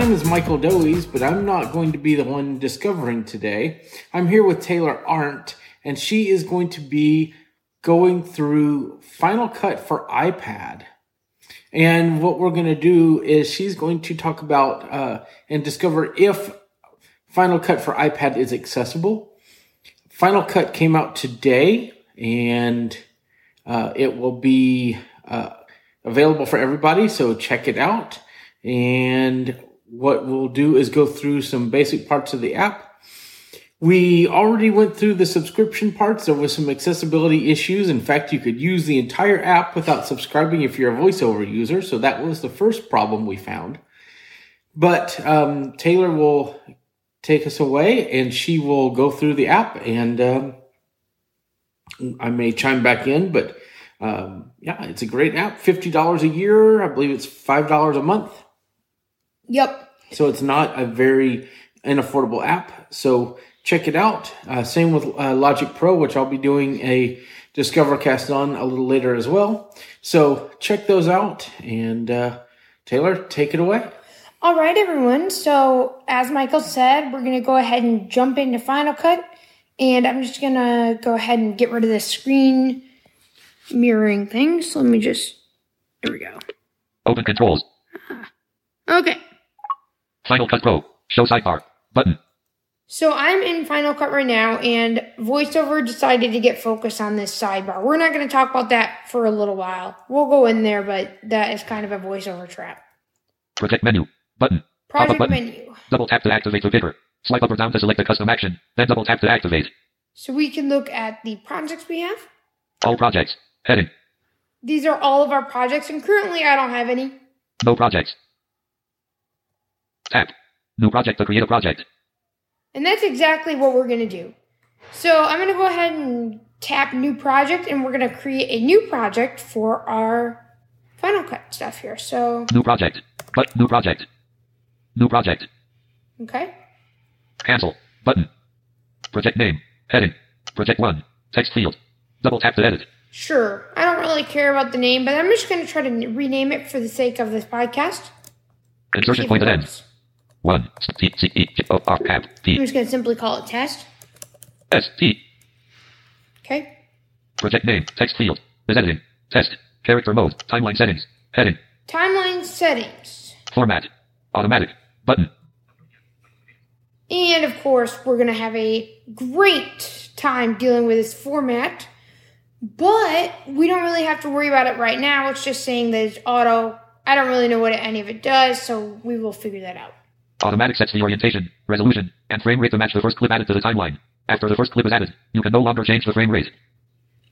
name is Michael Doise, but I'm not going to be the one discovering today. I'm here with Taylor Arndt, and she is going to be going through Final Cut for iPad. And what we're going to do is she's going to talk about uh, and discover if Final Cut for iPad is accessible. Final Cut came out today, and uh, it will be uh, available for everybody. So check it out. And what we'll do is go through some basic parts of the app. We already went through the subscription parts. There was some accessibility issues. In fact, you could use the entire app without subscribing if you're a voiceover user. So that was the first problem we found. But um, Taylor will take us away and she will go through the app and um, I may chime back in, but um, yeah, it's a great app. $50 a year. I believe it's $5 a month. Yep. So it's not a very unaffordable app. So check it out. Uh, same with uh, Logic Pro, which I'll be doing a Discovercast on a little later as well. So check those out. And uh, Taylor, take it away. All right, everyone. So, as Michael said, we're going to go ahead and jump into Final Cut. And I'm just going to go ahead and get rid of this screen mirroring thing. So, let me just. There we go. Open controls. Okay. Final Cut Pro. Show sidebar. Button. So I'm in Final Cut right now, and VoiceOver decided to get focused on this sidebar. We're not going to talk about that for a little while. We'll go in there, but that is kind of a VoiceOver trap. Project menu. Button. Project button. menu. Double tap to activate the picker. Swipe up or down to select a custom action. Then double tap to activate. So we can look at the projects we have. All projects. Heading. These are all of our projects, and currently I don't have any. No projects. Tap. New project to create a project. And that's exactly what we're going to do. So I'm going to go ahead and tap new project, and we're going to create a new project for our Final Cut stuff here. So, New project. But new project. New project. okay. Cancel. Button. Project name. Heading. Project 1. Text field. Double tap to edit. Sure. I don't really care about the name, but I'm just going to try to rename it for the sake of this podcast. Insertion point at end. 1. T C E O R tab I'm just going to simply call it test. S T. Okay. Project name. Text field. Is editing. Test. Character mode. Timeline settings. Heading. Timeline settings. Format. Automatic. Button. And of course, we're going to have a great time dealing with this format. But we don't really have to worry about it right now. It's just saying that it's auto. I don't really know what any of it does, so we will figure that out. Automatic sets the orientation, resolution, and frame rate to match the first clip added to the timeline. After the first clip is added, you can no longer change the frame rate.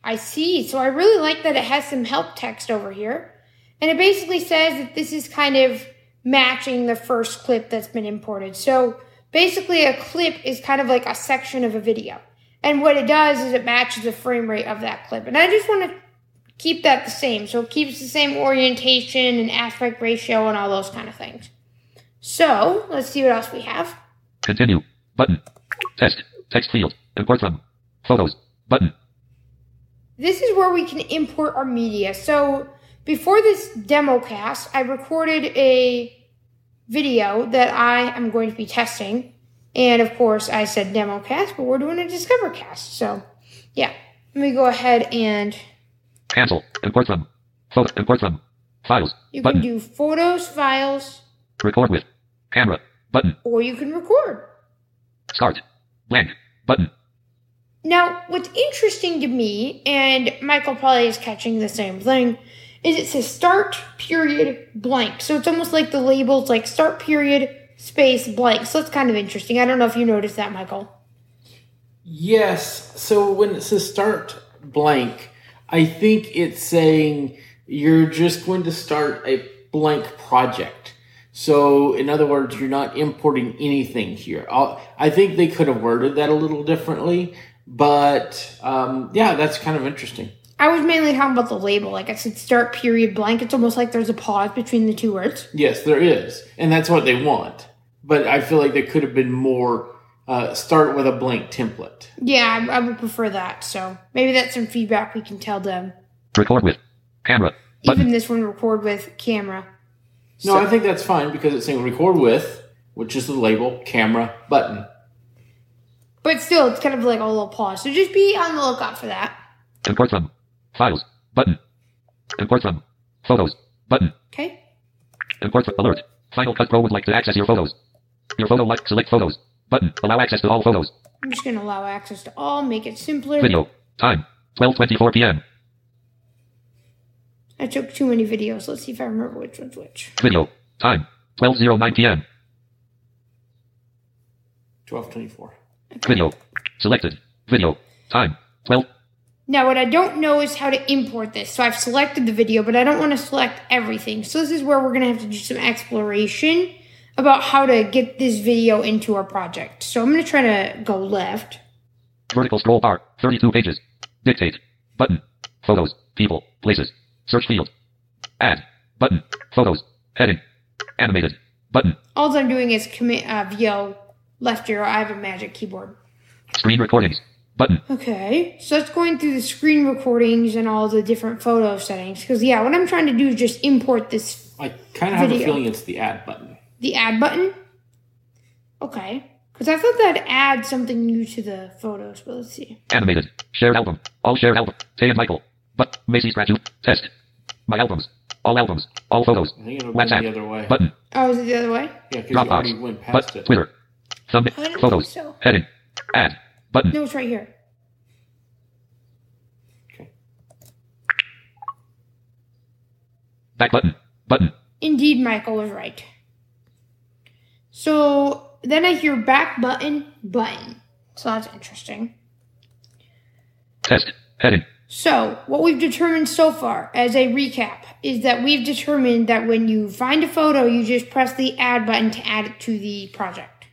I see. So I really like that it has some help text over here. And it basically says that this is kind of matching the first clip that's been imported. So basically, a clip is kind of like a section of a video. And what it does is it matches the frame rate of that clip. And I just want to keep that the same. So it keeps the same orientation and aspect ratio and all those kind of things. So let's see what else we have. Continue. Button. Test. Text field. Import from. Photos. Button. This is where we can import our media. So before this demo cast, I recorded a video that I am going to be testing. And of course, I said demo cast, but we're doing a discover cast. So yeah, let me go ahead and Cancel. Import from. Photo. Import from. Files. you Button. can do photos, files, Record with. Camera. Button. or you can record. Start. Blank. Button. Now, what's interesting to me, and Michael probably is catching the same thing, is it says start period blank. So it's almost like the label's like start period space blank. So it's kind of interesting. I don't know if you noticed that, Michael. Yes. So when it says start blank, I think it's saying you're just going to start a blank project. So, in other words, you're not importing anything here. I'll, I think they could have worded that a little differently, but um, yeah, that's kind of interesting. I was mainly talking about the label. Like I said, start period blank. It's almost like there's a pause between the two words. Yes, there is, and that's what they want. But I feel like there could have been more. Uh, start with a blank template. Yeah, I, I would prefer that. So maybe that's some feedback we can tell them. Record with. Camera. Button. even this one record with camera. No, I think that's fine because it's saying record with, which is the label, camera, button. But still, it's kind of like a little pause. So just be on the lookout for that. Import from. Files. Button. Import from. Photos. Button. Okay. Import from. Alert. Final Cut Pro would like to access your photos. Your photo like select photos. Button. Allow access to all photos. I'm just gonna allow access to all, make it simpler. Video. Time. 12:24 p.m. I took too many videos. Let's see if I remember which one's which. Video. Time. 12:09 p.m. 1224. Video. Selected. Video. Time. 12. Now, what I don't know is how to import this. So I've selected the video, but I don't want to select everything. So this is where we're going to have to do some exploration about how to get this video into our project. So I'm going to try to go left. Vertical scroll bar. 32 pages. Dictate. Button. Photos. People. Places. Search field. Add. Button. Photos. Heading. Animated. Button. All I'm doing is commit uh, VO left arrow. I have a magic keyboard. Screen recordings. Button. Okay, so that's going through the screen recordings and all the different photo settings. Because yeah, what I'm trying to do is just import this I kind of have a feeling it's the add button. the add button. Okay, because I thought that'd add something new to the photos. But let's see. Animated. Shared album. All shared album. Tay and Michael. But Macy's graduate. Test. My albums. All albums. All photos. I think it'll WhatsApp. the other way. Button. Oh, is it the other way? yeah, because you already Dropbox. went past But it. Twitter. Thumb. I don't Photos. think so. Heading. Add. Button. No, it's right here. Okay. Back button. Button. Indeed, Michael was right. So then I hear back button button. So that's interesting. Test. Heading. So, what we've determined so far, as a recap, is that we've determined that when you find a photo, you just press the add button to add it to the project.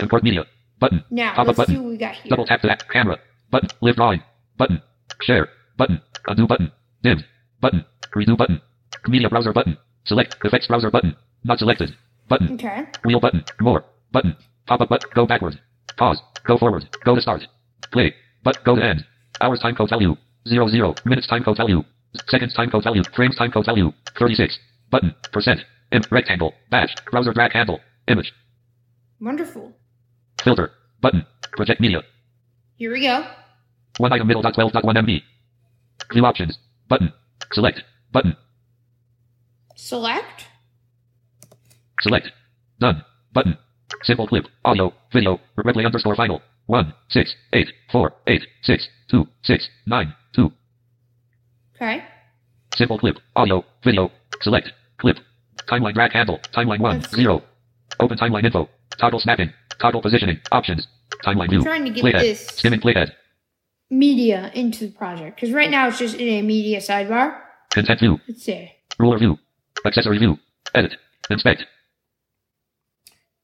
Import media. Button. Now, Pop let's see button. what we got here. Double tap to that camera. Button. Live drawing. Button. Share. Button. Undo button. Dimmed. Button. Redo button. Media browser button. Select effects browser button. Not selected. Button. Okay. Wheel button. More. Button. Pop up button. Go backward. Pause. Go forward. Go to start. Play. But go to end. Hours time code value. Zero zero. Minutes time code value. Seconds time code value. Frames time code value. 36. Button. Percent. Imp. Rectangle. Bash. Browser drag handle. Image. Wonderful. Filter. Button. Project media. Here we go. One item middle dot twelve dot one MB. View options. Button. Select. Button. Select. Select. Done. Button. Simple clip. Audio. Video. Replay underscore final. One. Six. Eight. Four. Eight. Six. Two. Six. Nine. Two. Okay. Simple clip. Audio. Video. Select. Clip. Timeline drag handle. Timeline one. Let's. Zero. Open timeline info. Toggle snapping. Toggle positioning. Options. Timeline view. trying to get playhead. this- Skimming playhead. Media into the project. Because right now it's just in a media sidebar. Content view. Let's see. Ruler view. Accessory view. Edit. Inspect.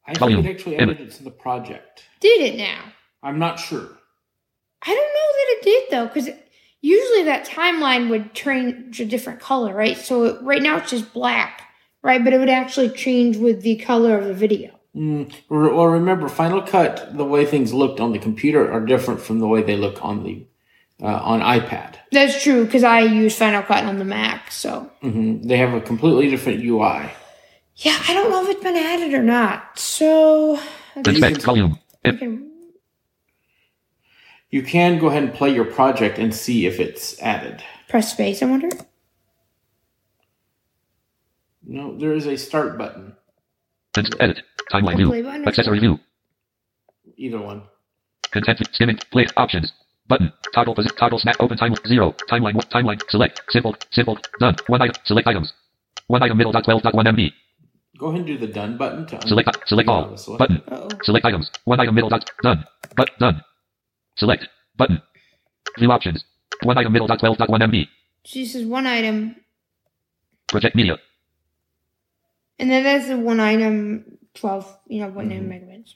I think Volume. it actually Image. added it to the project. Did it now? I'm not sure. I don't know that it did though, because usually that timeline would change a different color, right? So it, right now it's just black, right? But it would actually change with the color of the video. Mm, well, remember, Final Cut, the way things looked on the computer are different from the way they look on the uh, on iPad. That's true because I use Final Cut on the Mac. So hmm They have a completely different UI. yeah, I don't know if it's been added or not. So I guess volume. we Imp. can- You can go ahead and play your project and see if it's added. press space. I wonder. No, there is a start button. Ins- Edit. Timeline play view. Accessory view. Either one. Content view. skimming. Play options. Button. Toggle position. Toggle snap. Open time. Zero. Timeline. one- Timeline. Select. Simple. Simple. Done. One item. Select items. One item. Middle dot twelve dot one MB. Go ahead and do the done button to un- Select. Select all. select- Button. Uh oh. Select items. One item. Middle dot. Done. But done. Select. Button. View options. One item. Middle dot twelve dot one MB. So this is one item, Project media. and then there's the one item twelve. You know, one Mm-hmm. megabytes.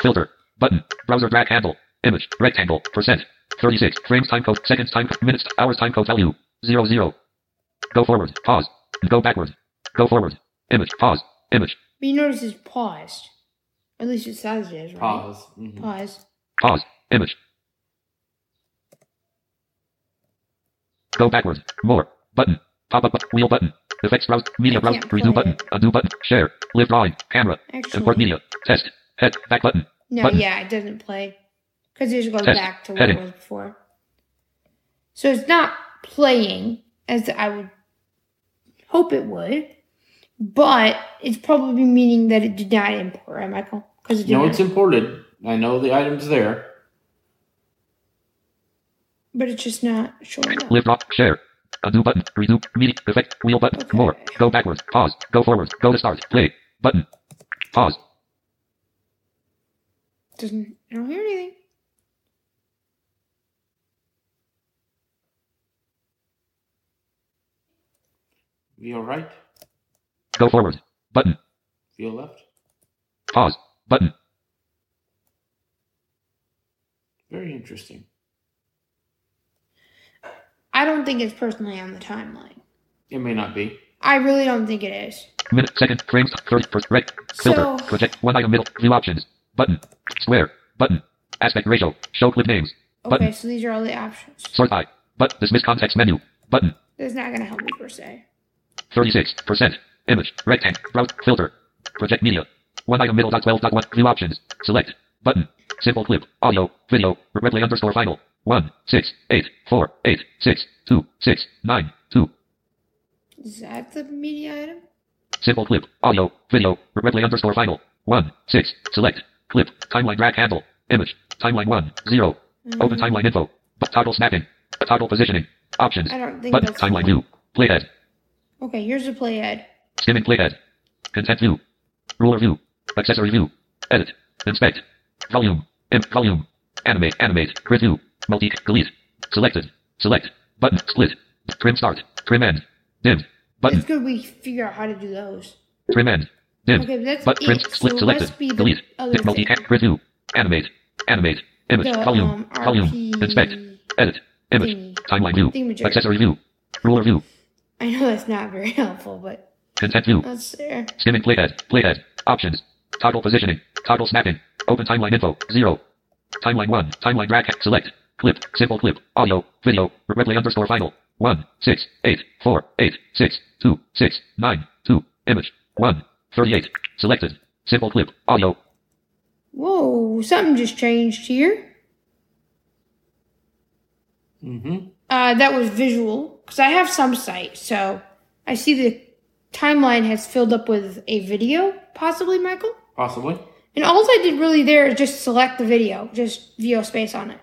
Filter. Button. Browser drag handle. Image. Rectangle. Percent. 36. Frames time code. Seconds time. Minutes. Hours time code value. Zero zero. Go forward. Pause. Go backward. Go forward. Image. Pause. Image. But you notice it's paused. At least it says it is, right? pause. Mhm. Pause. Pause. Image. Go backwards. More. Button. Pop up wheel button. Effects browse. Media browse. can't Redo button. it. Undo button. Share. Live drawing. Camera. Actually- Import media. Test. Head. Back button. No, Button. yeah, it doesn't play. Because it just goes Test. back to what Heading. it was before. So it's not playing as I would hope it would, but it's probably meaning that it did not import, right, Michael? Because it No, it's imported. I know the item's there. But it's just not showing up. Live draw. Share. Undo button. Redo. Media. Effect. Wheel button. Okay. More. Go backwards. Pause. Go forward. Go to start. Play. Button. Pause. Doesn't I don't hear anything. Via right, Go forward. Button. via left. Pause. Button. Very interesting. I don't think it's personally on the timeline. It may not be. I really don't think it is. Minute. Second. Frames. Thirty. First. Red. Filter. So- Project. One item middle. View options. Button. Square. Button. Aspect ratio. Show clip names. Okay, Button. so these are all the options. Sort by. But dismiss context menu. Button. That's not gonna help me per se. 36%. Image. Rectangle. Browse. Filter. Project media. One item middle dot 12 dot 1. View options. Select. Button. Simple clip. Audio. Video. Replay underscore final. 1, 6, 8, 4, 8, 6, 2, 6, 9, 2. Is that the media item? Simple clip. Audio. Video. Replay underscore final. 1, 6. Select. Clip. Timeline drag handle. Image. Timeline 1, 0. Open mm. timeline info. But toggle snapping. Toggle positioning. Options. I don't think Button. that's Timeline view. Playhead. Okay, here's the playhead. Skimming playhead. Content view. Ruler view. Accessory view. Edit. Inspect. Volume. Imp volume. Animate. Animate. Grid view. Multi. Delete. Selected. Select. Button. Split. Trim start. Trim end. Dim. Button. It's good we figure out how to do those. Trim end. Dim. Okay, that's but trim. it, Split. so selected. must be the Delete. other Multi. thing. Grid view. Animate. Animate. Image. The, volume. um, volume. Inspect. Edit. Image. thingy. Timeline view. Thingamajig. Accessory view. Ruler view. I know that's not very helpful, but Content view. that's there. Skimming playhead. Playhead. Options. Toggle positioning. Toggle snapping. Open timeline info. Zero. Timeline one. Timeline drag. Select. Clip. Simple clip. Audio. Video. Replay underscore final. One. Six. Eight. Four. Eight. Six. Two. Six. Nine. Two. Image. One. Thirty-eight. Selected. Simple clip. Audio. Whoa, something just changed here. Mm-hmm. Uh, that was visual because I have some site, so I see the timeline has filled up with a video, possibly Michael. Possibly. And all I did really there is just select the video, just VO space on it.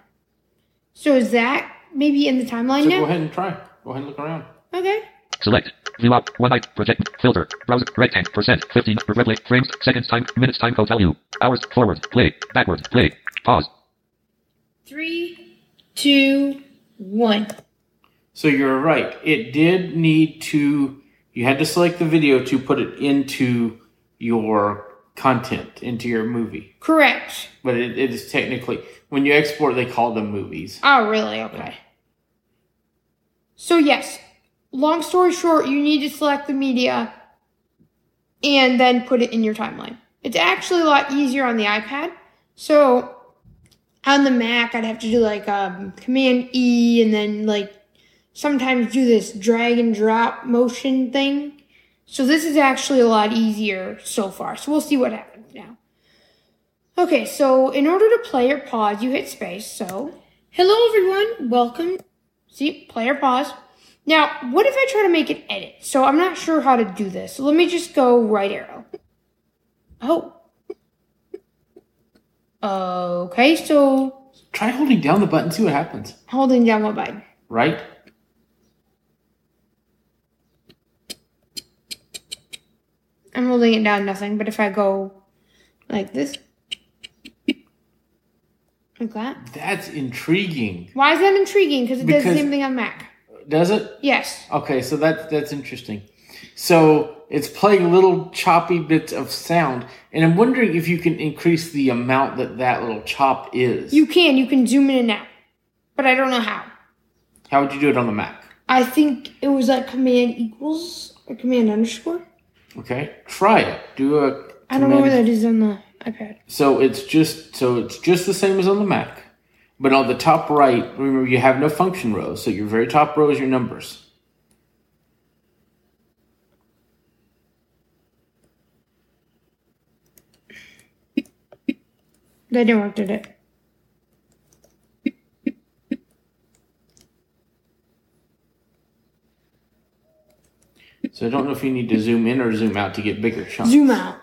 So is that maybe in the timeline So now? go ahead and try. Go ahead and look around. Okay. Select. View up. One night. Project. Filter. Browser. Rectangle. Percent. 15. Replay. Frames. Seconds. Time. Minutes. Time code value. Hours. Forward. Play. Backward. Play. Pause. Three, two, one. So you're right. It did need to. You had to select the video to put it into your content, into your movie. Correct. But it, it is technically when you export, they call them movies. Oh, really? Okay. So, yes, long story short, you need to select the media and then put it in your timeline. It's actually a lot easier on the iPad. So, on the Mac, I'd have to do like um, Command E and then like sometimes do this drag and drop motion thing. So, this is actually a lot easier so far. So, we'll see what happens now. Okay, so in order to play or pause, you hit space. So, hello everyone, welcome. See, play or pause. Now, what if I try to make an edit? So I'm not sure how to do this. So let me just go right arrow. Oh. Okay, so Try holding down the button, see what happens. holding down what button? Right? I'm holding it down, nothing. But if I go like this, like that. That's intriguing. Why is that intriguing? Because it does the Because- same thing on Mac. Does it? Yes. Okay, so that that's interesting. So it's playing little choppy bits of sound, and I'm wondering if you can increase the amount that that little chop is. You can. You can zoom in and out. But I don't know how. How would you do it on the Mac? I think it was like command equals or command underscore. Okay, try it. Do a. I don't know where that is on the iPad. So it's just so it's just the same as on the Mac, but on the top right, remember you have no function rows. so your very top row is your numbers. I didn't work, did it? So I don't know if you need to zoom in or zoom out to get bigger chunks. Zoom out.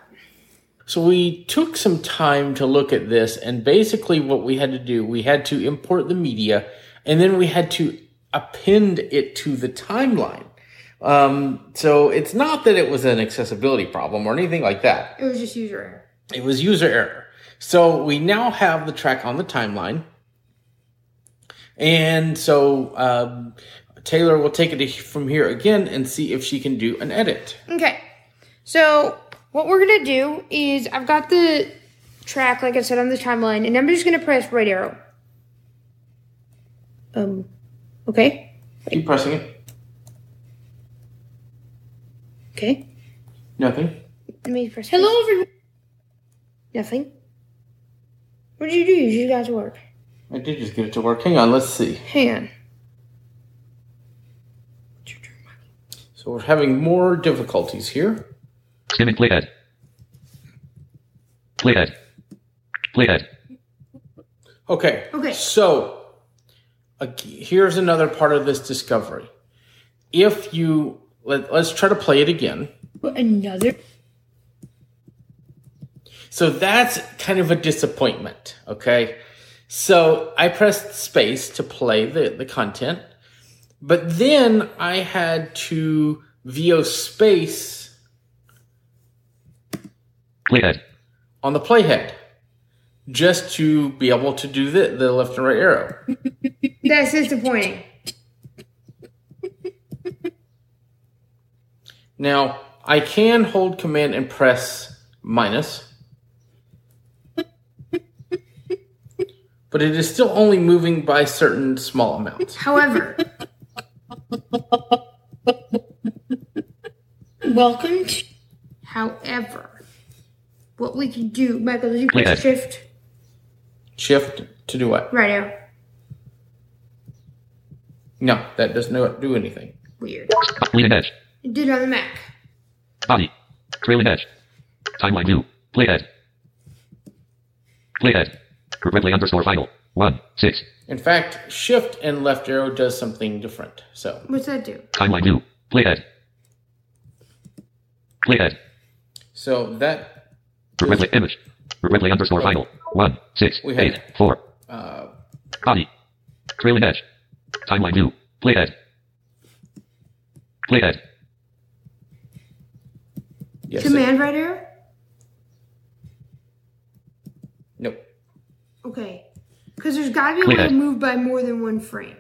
So we took some time to look at this, and basically what we had to do, we had to import the media, and then we had to append it to the timeline. Um, so it's not that it was an accessibility problem or anything like that. It was just user error. It was user error. So we now have the track on the timeline. And so um, Taylor will take it from here again and see if she can do an edit. Okay. So what we're gonna do is I've got the track, like I said, on the timeline, and I'm just gonna press right arrow. Um. Okay. Keep pressing it. Okay. Nothing. Let me press. Hello, everyone. Nothing. What did you do? You just got to work. I did just get it to work. Hang on, let's see. Hang on. So we're having more difficulties here. Skimming playhead. Playhead. Playhead. Okay. Okay. So uh, here's another part of this discovery. If you let, let's try to play it again. Another. So that's kind of a disappointment. Okay. So I pressed space to play the, the content, but then I had to VO space Playhead. on the playhead just to be able to do the, the left and right arrow. That's disappointing. Now, I can hold command and press minus, but it is still only moving by certain small amounts. However, welcome. To, however, what we can do, Michael, did you Wait, press shift Shift to do what? right arrow? No, that does not do anything. Weird. Leading edge. It did on the Mac. Body. Trailing edge. Timeline view. Playhead. Playhead. Replay underscore final. 1. 6. In fact, shift and left arrow does something different. So, What's that do? Timeline view. Playhead. Playhead. so that Replay image. Replay underscore final. 1. 6. We had- 8. 4. uh, Body. Trailing edge. Timeline view. Playhead. Playhead. yes, it- Command right arrow? nope. Okay. Because there's got to be a way to move by more than one frame.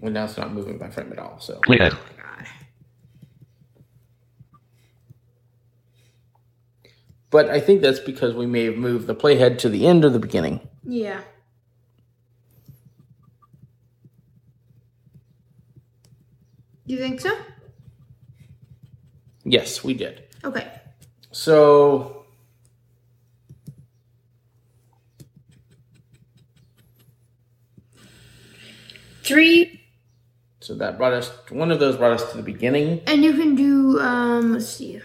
Well, now it's not moving by frame at all. So, Playhead. Oh God. but I think that's because we may have moved the playhead to the end or the beginning. Yeah. You think so? Yes, we did. Okay. So Three. So that brought us. One of those brought us to the beginning. And you can do, um, let's see.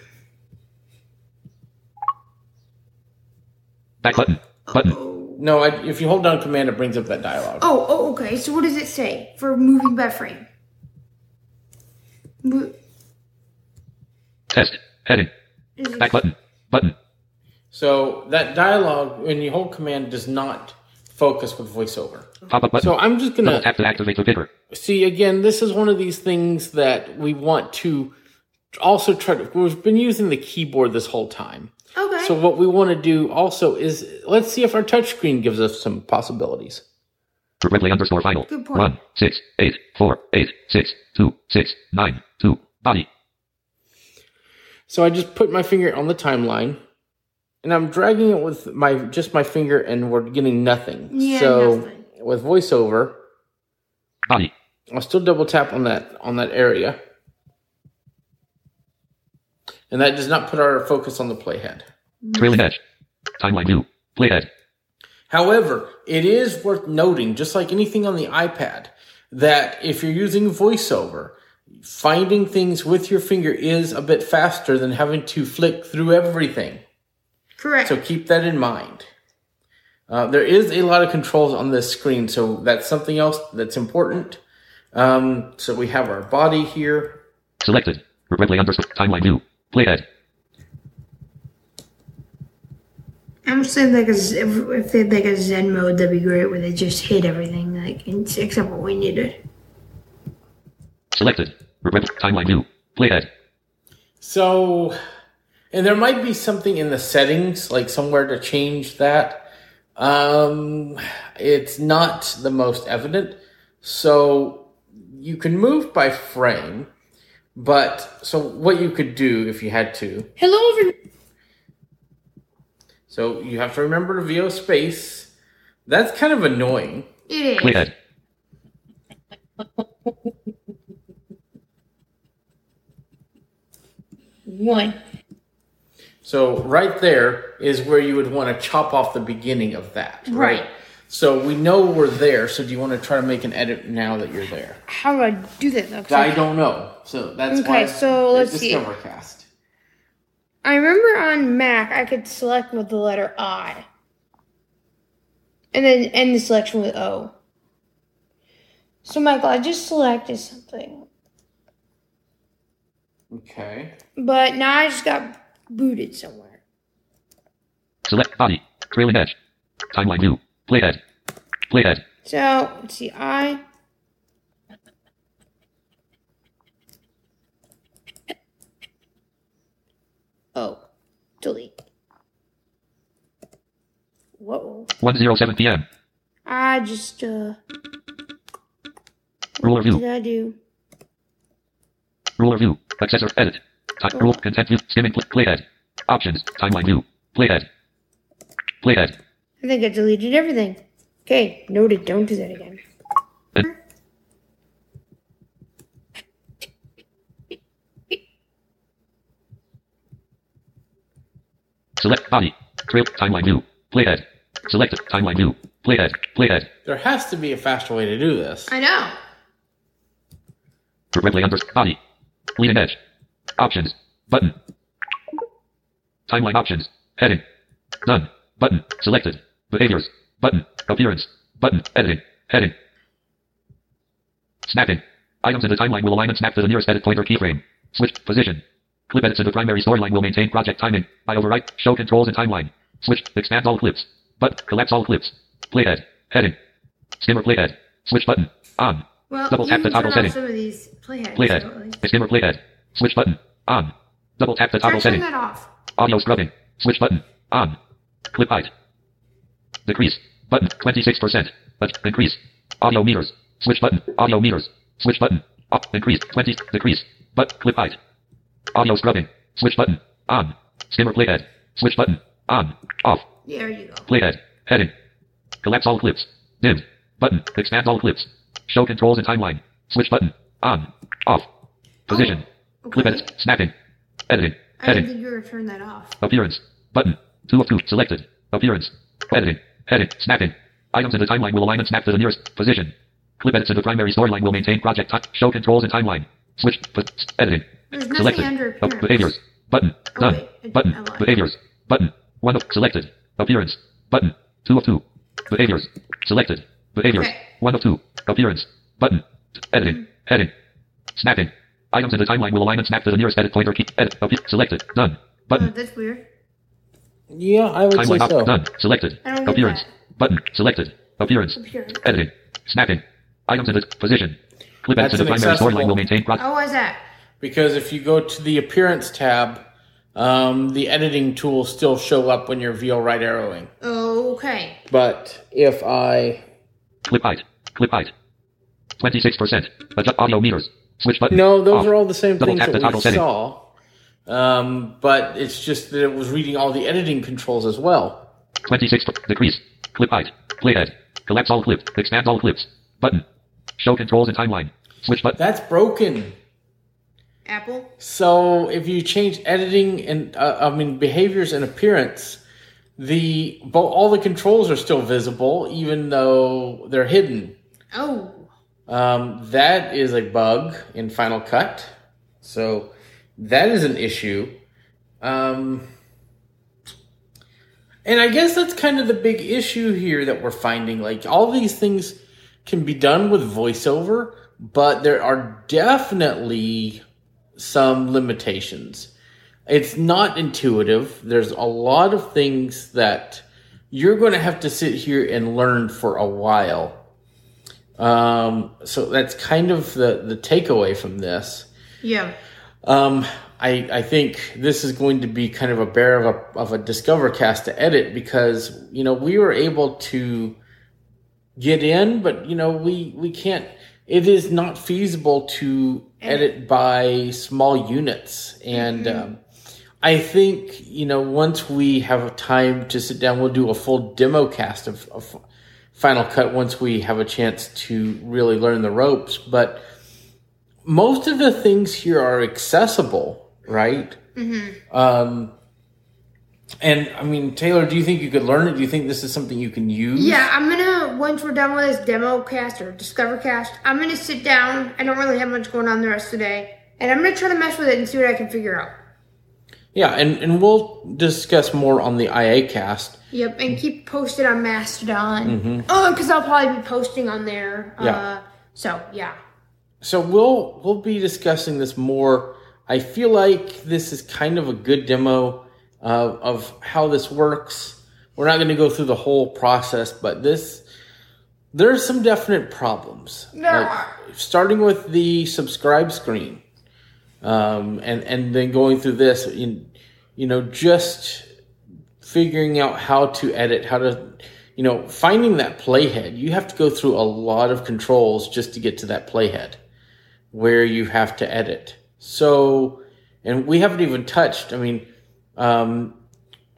Back button. Button. Oh. No, I, if you hold down command, it brings up that dialogue. Oh, oh, okay. So what does it say for moving by frame? Mo- Test. Heading. Is it- Back button. Button. So that dialogue, when you hold command, does not focus with voiceover. Pop up button. So I'm just gonna tap to activate the paper. see again. This is one of these things that we want to also try to. We've been using the keyboard this whole time. Okay. So what we want to do also is let's see if our touchscreen gives us some possibilities. Replay underscore final. Good point. 1. 6. 8. 4. 8. 6. 2. 6. 9. 2. Body. So I just put my finger on the timeline, and I'm dragging it with my just my finger, and we're getting nothing. Yeah, so nothing. with voiceover, Body. I'll still double tap on that on that area, and that does not put our focus on the playhead. Trailing edge. Timeline view. Playhead. However, it is worth noting, just like anything on the iPad, that if you're using voiceover, finding things with your finger is a bit faster than having to flick through everything. Correct. So keep that in mind. Uh, there is a lot of controls on this screen, so that's something else that's important. Um, so we have our body here. Selected. Replay underscore timeline view. Playhead. I'm saying like a, Z- if, if they had like a Zen mode, that'd be great, where they just hit everything, like except what we needed. Selected. Replay timeline view. Playhead. So, and there might be something in the settings, like somewhere to change that. Um, it's not the most evident. So you can move by frame, but so what you could do if you had to. Hello, everyone. So you have to remember to VO space. That's kind of annoying. It is. Playhead. One. So right there is where you would want to chop off the beginning of that. Right. Right. So we know we're there. So do you want to try to make an edit now that you're there? How do I do that though? I don't know. So that's Okay, why. so let's see. Discovercast. I remember on Mac I could select with the letter I. And then end the selection with O. So Michael, I just selected something. Okay. But now I just got booted somewhere. Select body. Trailing edge. Timeline view. Playhead. Playhead. So let's see, I Oh. Delete. Whoa. 107 p.m. I just uh Ruler what view. did I do? Ruler view. Accessor. Edit. Time. Rule. Content view. Skimming. Play, playhead. Options. Timeline view. Playhead. Playhead. I think I deleted everything. Okay, noted. Don't do that again. And select body. Trail. Timeline view. Playhead. Select timeline view. Playhead. Playhead. There has to be a faster way to do this. I know. Replay under body. Leading edge. Options. Button. Timeline options. Heading. Done. Button. Selected. Behaviors. Button. Appearance. Button. Editing. Heading. Snapping. Items in the timeline will align and snap to the nearest edit pointer keyframe. Switch position. Clip edits in the primary storyline will maintain project timing. I overwrite. Show controls in timeline. Switch. Expand all clips. But collapse all clips. Playhead. Heading. Skimmer playhead. Switch button. On. Well, Double tap the toggle setting. some of these playheads. Playhead. so least- Skimmer playhead. Switch button. On. Double tap the toggle setting. that off. Audio scrubbing. Switch button. On. Clip height. Decrease. Button. 26%. But increase. Audio meters. Switch button. Audio meters. Switch button. Up. Increase. 20. Decrease. But clip height. Audio scrubbing. Switch button. On. Skimmer playhead. Switch button. On. Off. There you go. Playhead. Heading. Collapse all clips. Dimmed. Button. Expand all clips. Show controls in timeline. Switch button. On. Off. Position. Clip edit. Snapping. Editing. I Heading. think you were turn that off. Appearance. Button. 2 of 2. Selected. Appearance. Editing. Heading. Snapping. Items in the timeline will align and snap to the nearest position. Clip edits in the primary storyline will maintain project time. Show controls in timeline. Switch. Po- editing. There's nothing Selected. under appearance. behaviors. Button. Oh, Done. wait, Button. Behaviors. Button. 1 of. Selected. Appearance. Button. 2 of 2. Behaviors. Selected. Behaviors. Okay. 1 of 2. Appearance. Button. Editing. Heading. Snapping. Items in the timeline will align and snap to the nearest edit pointer key. Edit. Appe- selected. Done. Oh, Button. that's weird. Yeah, I would say Timeline up. so. Done. Selected. I don't Appearance. that. Button. Selected. Appearance. Appearance. Editing. Snapping. Items in the position. Clip edits That's in the primary inaccessible. storyline will maintain pro- Oh, why is that? Because if you go to the appearance tab, um, the editing tools still show up when you're VO right arrowing. Okay. But if I clip height. Clip height. 26%. Adjust audio meters. Switch button. no, those Off. are all the same Double things that we setting. saw. Um, but it's just that it was reading all the editing controls as well. 26. Decrease. Clip height. Playhead. Collapse all clips. Expand all clips. Button. Show controls in timeline. Switch button. That's broken. Apple. So if you change editing and uh, I mean behaviors and appearance, the bo- all the controls are still visible even though they're hidden. Oh. Um, that is a bug in Final Cut. So that is an issue. Um, and I guess that's kind of the big issue here that we're finding. Like all these things can be done with voiceover, but there are definitely some limitations. It's not intuitive. There's a lot of things that you're going to have to sit here and learn for a while. Um, so that's kind of the, the takeaway from this. Yeah. Um, I, I think this is going to be kind of a bear of a, of a Discover cast to edit because, you know, we were able to get in, but, you know, we, we can't, it is not feasible to edit by small units. And, um, I think, you know, once we have time to sit down, we'll do a full demo cast of, of Final Cut once we have a chance to really learn the ropes. But most of the things here are accessible, right? Mm-hmm. Um, and I mean, Taylor, do you think you could learn it? Do you think this is something you can use? Yeah, I'm gonna once we're done with this demo cast or discover cast, I'm gonna sit down. I don't really have much going on the rest of the day, and I'm gonna try to mess with it and see what I can figure out. Yeah, and, and we'll discuss more on the IA cast. Yep, and keep posted on Mastodon. Mm-hmm. Oh, because I'll probably be posting on there. Yeah. Uh, so yeah. So we'll we'll be discussing this more. I feel like this is kind of a good demo uh, of how this works. We're not going to go through the whole process, but this there's some definite problems. There Like, starting with the subscribe screen, um, and and then going through this, in, you know, just figuring out how to edit, how to, you know, finding that playhead. You have to go through a lot of controls just to get to that playhead where you have to edit. So, and we haven't even touched. I mean, um,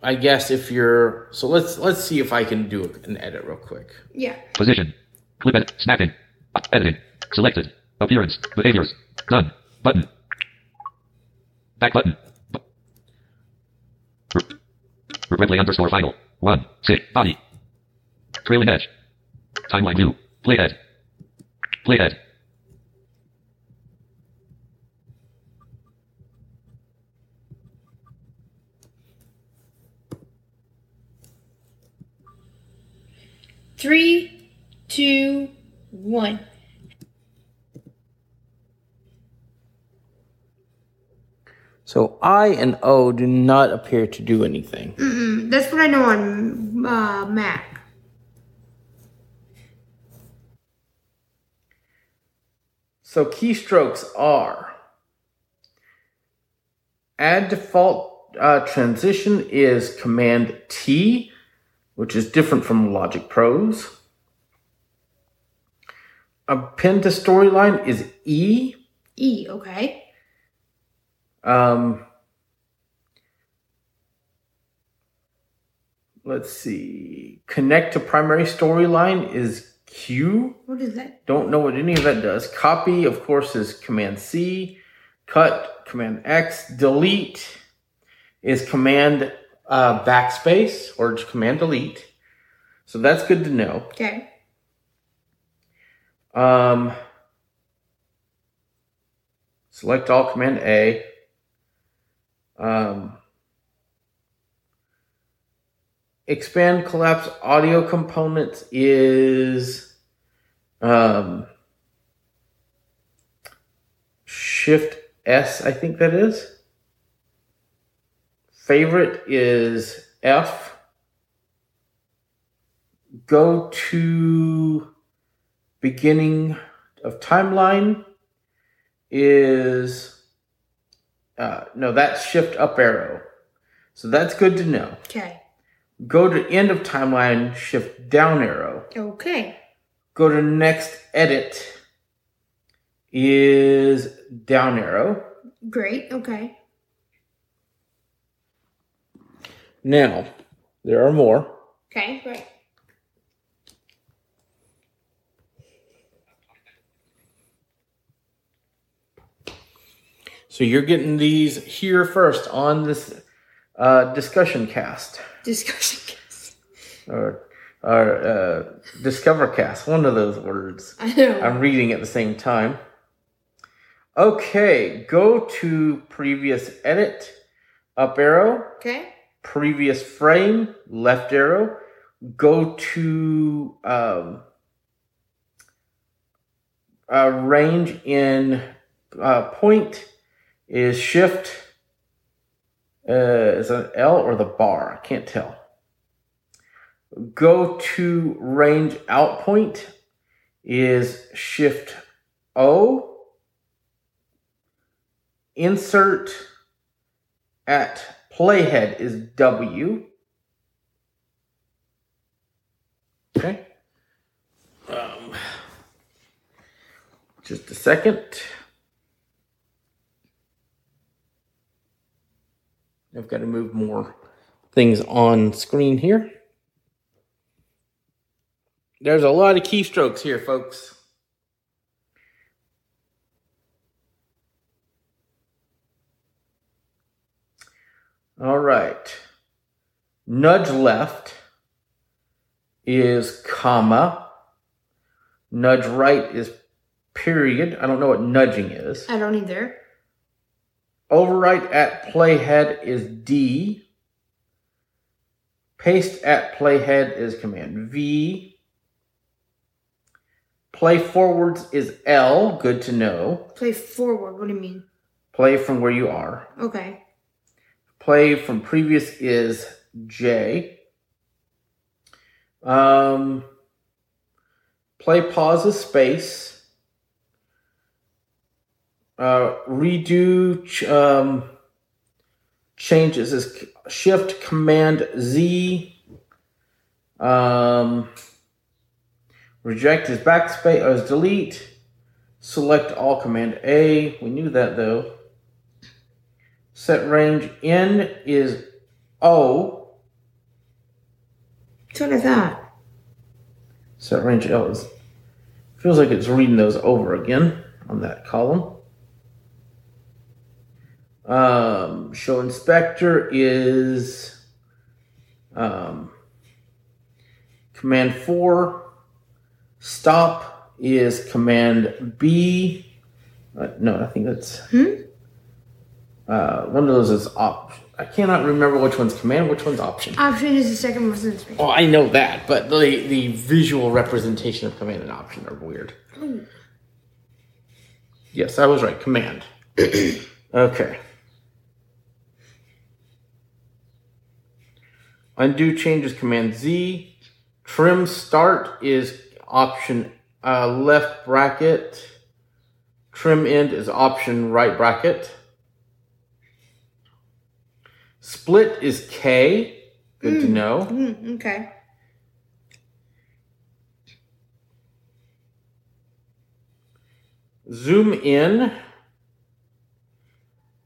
I guess if you're so let's let's see if I can do an edit real quick. Yeah. Position. Clip edit. Snapping. Editing. Selected. Appearance. Behaviors. Done. Button. Back button. Replay underscore final. One. Six. Body. Trailing edge. Timeline view. Playhead. Playhead. Three, two, one. So I and O do not appear to do anything. Mm, That's what I know on uh, Mac. So keystrokes are add default uh, transition is Command T, which is different from Logic Pros. Append to storyline is E. E. Okay. Um, let's see. Connect to primary storyline is Q. What is that? Don't know what any of that does. Copy, of course, is Command C. Cut, Command X. Delete is Command uh, backspace or just Command delete. So that's good to know. Okay. Um, select all, Command A. Um, expand collapse audio components is um, Shift S, I think that is. Favorite is F. Go to beginning of timeline is uh, no, that's shift up arrow. So that's good to know. Okay. Go to end of timeline, shift down arrow. Okay. Go to next edit is down arrow. Great. Okay. Now, there are more. Okay. Great. So you're getting these here first on this uh, discussion cast. Discussion. cast. Or or uh, Discovercast, one of those words. I know. I'm reading at the same time. Okay, go to previous edit, up arrow, okay. previous frame, left arrow. Go to um, uh, range in uh, point is shift. Uh, is it L or the bar? I can't tell. Go to range out point is shift O. Insert at playhead is W. Okay. Um, just a second. I've got to move more things on screen here. There's a lot of keystrokes here, folks. All right. Nudge left is comma. Nudge right is period. I don't know what nudging is. I don't either. Overwrite at playhead is D. Paste at playhead is command V. Play forwards is L. Good to know. Play forward. What do you mean? Play from where you are. Okay. Play from previous is J. Um, play pause is space. Uh, redo ch- um, changes is shift command Z. Um, reject is backspace or is delete. Select all command A. We knew that though. Set range N is O. What is that? Set range L is feels like it's reading those over again on that column. Um, show inspector is um, command four. Stop is command B. Uh, no, I think that's Hmm? uh, one of those is op. I cannot remember which one's command, which one's option. Option is the second most in space. Well, I know that, but the the visual representation of command and option are weird. Yes, I was right. Command. okay. Undo changes command Z. Trim start is option uh, left bracket. Trim end is option right bracket. Split is K. Good to know. Mm, okay. Zoom in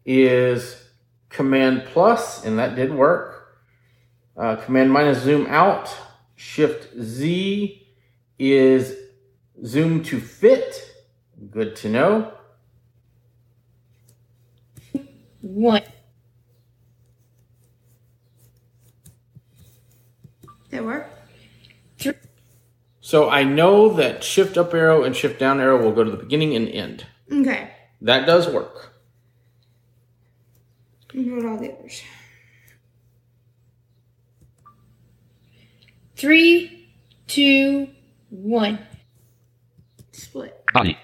is Command plus, and that did work. Uh, command minus zoom out. Shift Z is zoom to fit. Good to know. One. That work? So I know that shift up arrow and shift down arrow will go to the beginning and end. Okay. That does work. What about all the others? Three, two, one. Split. Body.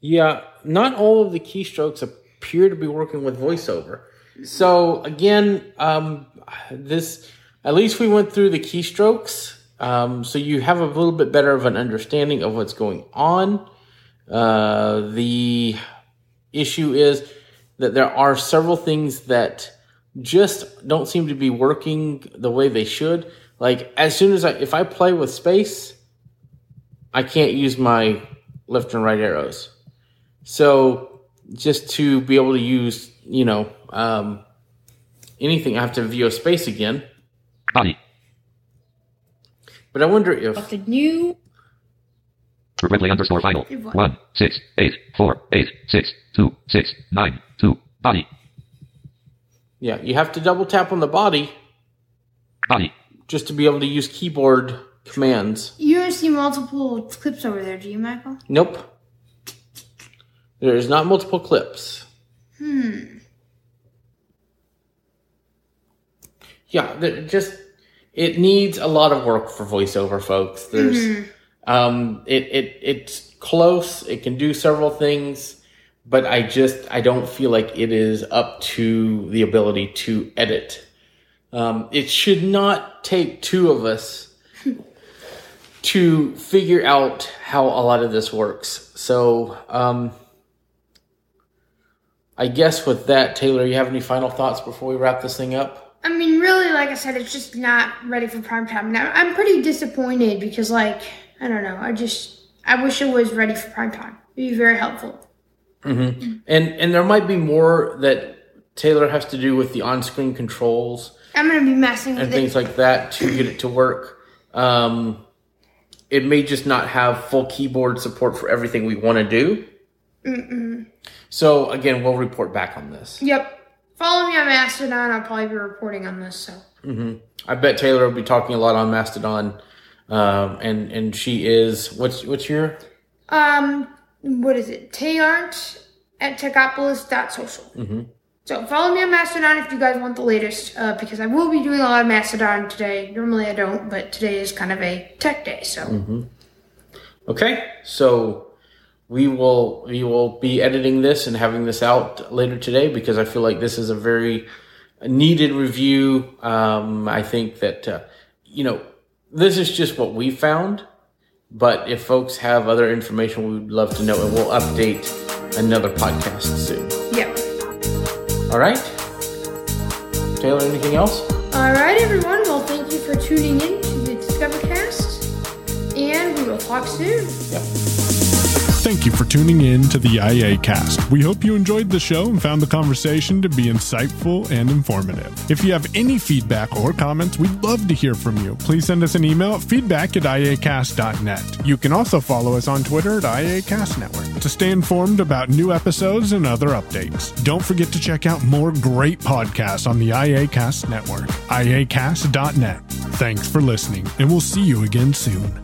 Yeah, not all of the keystrokes appear to be working with voiceover. So again, um, this at least we went through the keystrokes, um, so you have a little bit better of an understanding of what's going on. Uh, the issue is that there are several things that just don't seem to be working the way they should. Like as soon as I, if I play with space, I can't use my left and right arrows. So just to be able to use, you know, um, anything, I have to view a space again. Body. But I wonder if But the new Redley underscore final. One. One, six, eight, four, eight, six, two, six, nine, two. Body. Yeah, you have to double tap on the body. Body. just to be able to use keyboard commands. You don't see multiple clips over there, do you, Michael? Nope. There's not multiple clips. Hmm. Yeah, there- just it needs a lot of work for voiceover, folks. There's um it it it's close, it can do several things, but I just I don't feel like it is up to the ability to edit. Um it should not take two of us to figure out how a lot of this works. So, um I guess with that, Taylor, you have any final thoughts before we wrap this thing up? I mean, really, like I said, it's just not ready for prime time. I- I'm pretty disappointed because, like, I don't know. I just, I wish it was ready for prime time. It'd be very helpful. And and there might be more that Taylor has to do with the on-screen controls I'm gonna be messing and it. things like that to get it to work. Um, it may just not have full keyboard support for everything we want to do. So again, we'll report back on this. Yep. Follow me on Mastodon. I'll probably be reporting on this. So I bet Taylor will be talking a lot on Mastodon, um, and and she is what's what's your Um, what is it? Tayart at techopolis.social. Mm-hmm. So follow me on Mastodon if you guys want the latest, uh, because I will be doing a lot of Mastodon today. Normally I don't, but today is kind of a tech day, so Okay, so we will we will be editing this and having this out later today because I feel like this is a very needed review. Um, I think that uh, you know this is just what we found, but if folks have other information, we would love to know, and we'll update another podcast soon. yeah. All right, Taylor, anything else? All right, everyone. Well, thank you for tuning in to the Discovercast, and we will talk soon. Yep. Thank you for tuning in to the IA Cast. We hope you enjoyed the show and found the conversation to be insightful and informative. If you have any feedback or comments, we'd love to hear from you. Please send us an email at feedback at iacast.net. You can also follow us on Twitter at IACast Network to stay informed about new episodes and other updates. Don't forget to check out more great podcasts on the IACast Network, iacast.net. Thanks for listening, and we'll see you again soon.